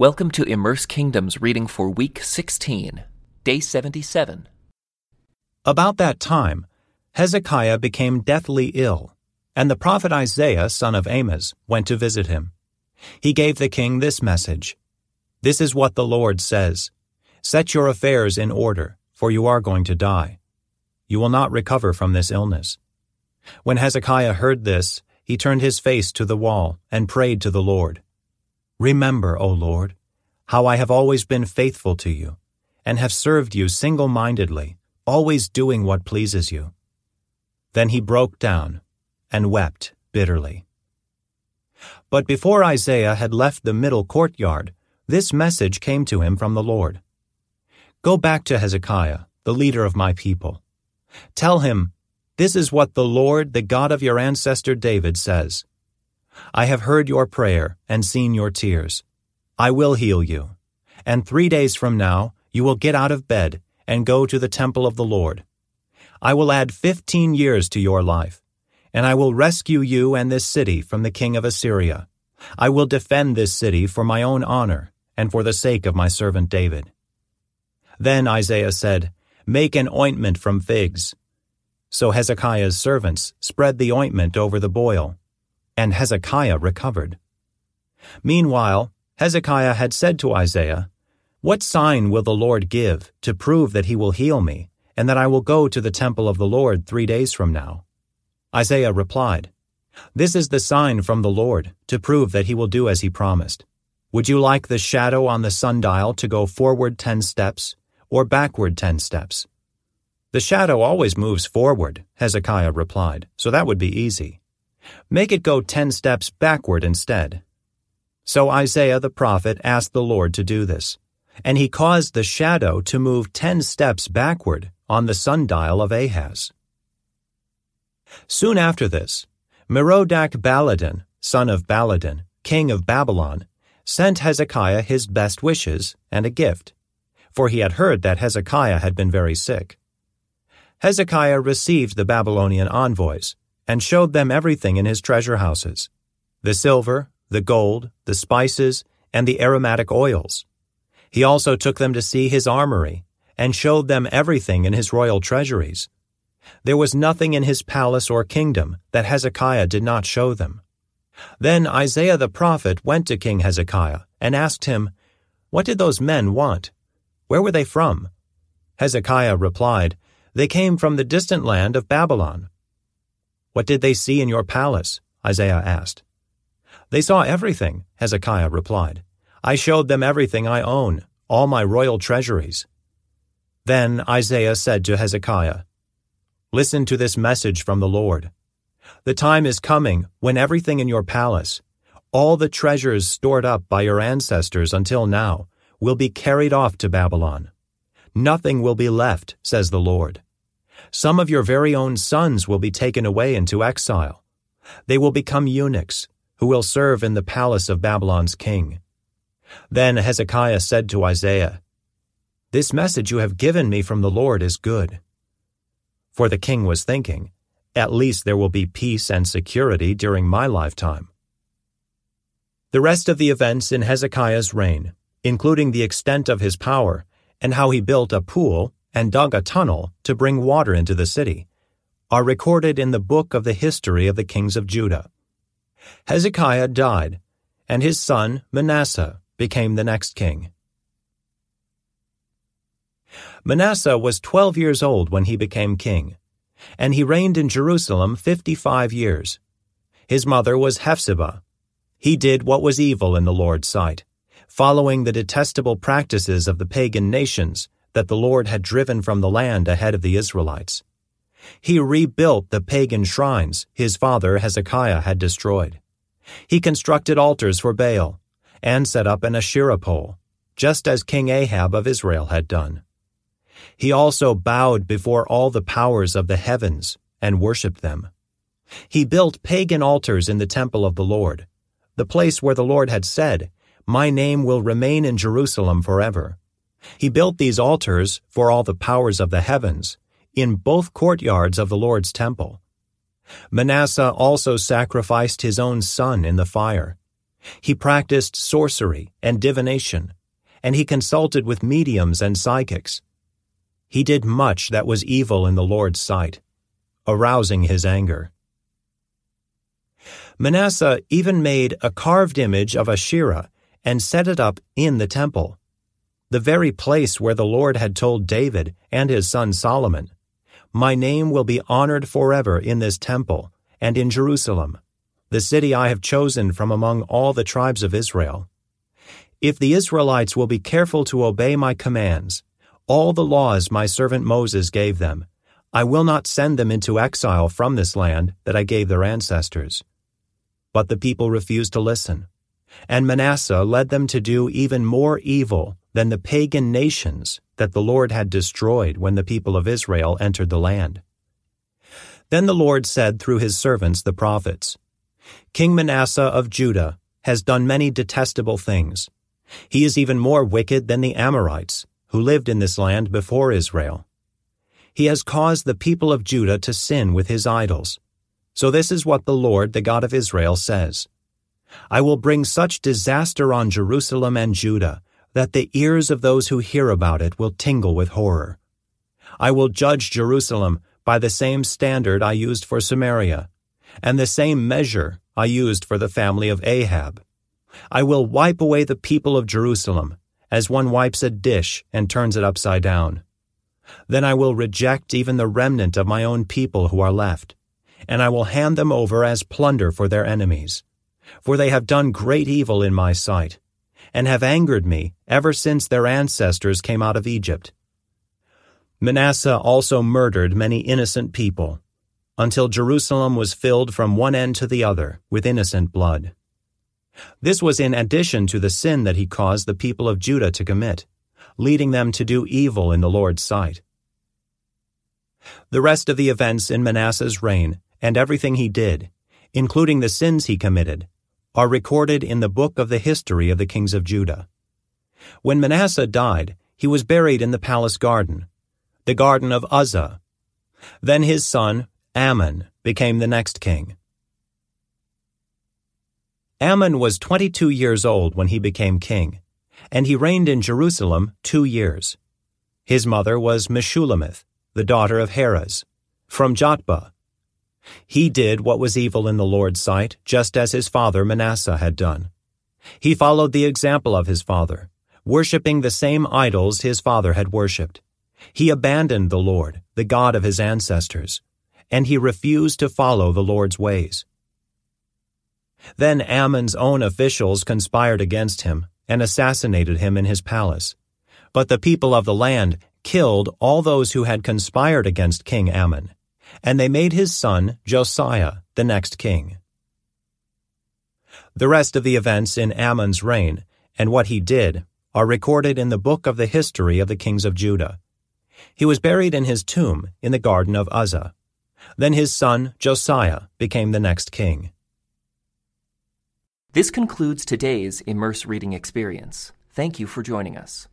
Welcome to Immerse Kingdom's reading for week 16, day 77. About that time, Hezekiah became deathly ill, and the prophet Isaiah, son of Amos, went to visit him. He gave the king this message This is what the Lord says Set your affairs in order, for you are going to die. You will not recover from this illness. When Hezekiah heard this, he turned his face to the wall and prayed to the Lord. Remember, O Lord, how I have always been faithful to you, and have served you single mindedly, always doing what pleases you. Then he broke down and wept bitterly. But before Isaiah had left the middle courtyard, this message came to him from the Lord Go back to Hezekiah, the leader of my people. Tell him, This is what the Lord, the God of your ancestor David, says. I have heard your prayer and seen your tears. I will heal you. And three days from now, you will get out of bed and go to the temple of the Lord. I will add fifteen years to your life, and I will rescue you and this city from the king of Assyria. I will defend this city for my own honor and for the sake of my servant David. Then Isaiah said, Make an ointment from figs. So Hezekiah's servants spread the ointment over the boil and Hezekiah recovered. Meanwhile, Hezekiah had said to Isaiah, What sign will the Lord give to prove that he will heal me, and that I will go to the temple of the Lord three days from now? Isaiah replied, This is the sign from the Lord, to prove that he will do as he promised. Would you like the shadow on the sundial to go forward ten steps, or backward ten steps? The shadow always moves forward, Hezekiah replied, so that would be easy. Make it go ten steps backward instead. So Isaiah the prophet asked the Lord to do this, and he caused the shadow to move ten steps backward on the sundial of Ahaz. Soon after this, Merodach Baladan, son of Baladan, king of Babylon, sent Hezekiah his best wishes and a gift, for he had heard that Hezekiah had been very sick. Hezekiah received the Babylonian envoys and showed them everything in his treasure houses the silver, the gold, the spices, and the aromatic oils. He also took them to see his armory, and showed them everything in his royal treasuries. There was nothing in his palace or kingdom that Hezekiah did not show them. Then Isaiah the prophet went to King Hezekiah and asked him, What did those men want? Where were they from? Hezekiah replied, They came from the distant land of Babylon. What did they see in your palace? Isaiah asked. They saw everything, Hezekiah replied. I showed them everything I own, all my royal treasuries. Then Isaiah said to Hezekiah, Listen to this message from the Lord. The time is coming when everything in your palace, all the treasures stored up by your ancestors until now, will be carried off to Babylon. Nothing will be left, says the Lord. Some of your very own sons will be taken away into exile. They will become eunuchs, who will serve in the palace of Babylon's king. Then Hezekiah said to Isaiah, This message you have given me from the Lord is good. For the king was thinking, At least there will be peace and security during my lifetime. The rest of the events in Hezekiah's reign, including the extent of his power and how he built a pool and dug a tunnel to bring water into the city, are recorded in the book of the history of the kings of Judah. Hezekiah died, and his son Manasseh became the next king. Manasseh was twelve years old when he became king, and he reigned in Jerusalem fifty-five years. His mother was Hephzibah. He did what was evil in the Lord's sight, following the detestable practices of the pagan nations that the Lord had driven from the land ahead of the Israelites. He rebuilt the pagan shrines his father Hezekiah had destroyed. He constructed altars for Baal and set up an Asherah pole, just as King Ahab of Israel had done. He also bowed before all the powers of the heavens and worshipped them. He built pagan altars in the temple of the Lord, the place where the Lord had said, My name will remain in Jerusalem forever. He built these altars for all the powers of the heavens in both courtyards of the Lord's temple. Manasseh also sacrificed his own son in the fire. He practiced sorcery and divination, and he consulted with mediums and psychics. He did much that was evil in the Lord's sight, arousing his anger. Manasseh even made a carved image of Asherah and set it up in the temple, the very place where the Lord had told David and his son Solomon, My name will be honored forever in this temple and in Jerusalem, the city I have chosen from among all the tribes of Israel. If the Israelites will be careful to obey my commands, all the laws my servant Moses gave them, I will not send them into exile from this land that I gave their ancestors. But the people refused to listen, and Manasseh led them to do even more evil than the pagan nations that the Lord had destroyed when the people of Israel entered the land. Then the Lord said through his servants the prophets, King Manasseh of Judah has done many detestable things. He is even more wicked than the Amorites, who lived in this land before Israel. He has caused the people of Judah to sin with his idols. So this is what the Lord, the God of Israel, says. I will bring such disaster on Jerusalem and Judah that the ears of those who hear about it will tingle with horror. I will judge Jerusalem by the same standard I used for Samaria, and the same measure I used for the family of Ahab. I will wipe away the people of Jerusalem, as one wipes a dish and turns it upside down. Then I will reject even the remnant of my own people who are left, and I will hand them over as plunder for their enemies. For they have done great evil in my sight, and have angered me ever since their ancestors came out of Egypt. Manasseh also murdered many innocent people, until Jerusalem was filled from one end to the other with innocent blood. This was in addition to the sin that he caused the people of Judah to commit, leading them to do evil in the Lord's sight. The rest of the events in Manasseh's reign and everything he did, including the sins he committed, are recorded in the book of the history of the kings of Judah. When Manasseh died, he was buried in the palace garden, the garden of Uzzah. Then his son, Amon, became the next king. Amon was 22 years old when he became king, and he reigned in Jerusalem two years. His mother was Meshullemeth, the daughter of Haruz, from Jotbah. He did what was evil in the Lord's sight, just as his father Manasseh had done. He followed the example of his father, worshipping the same idols his father had worshipped. He abandoned the Lord, the God of his ancestors, and he refused to follow the Lord's ways. Then Amon's own officials conspired against him and assassinated him in his palace. But the people of the land killed all those who had conspired against King Amon, and they made his son Josiah the next king. The rest of the events in Amon's reign and what he did are recorded in the book of the history of the kings of Judah. He was buried in his tomb in the garden of Uzzah. Then his son Josiah became the next king. This concludes today's Immerse Reading Experience. Thank you for joining us.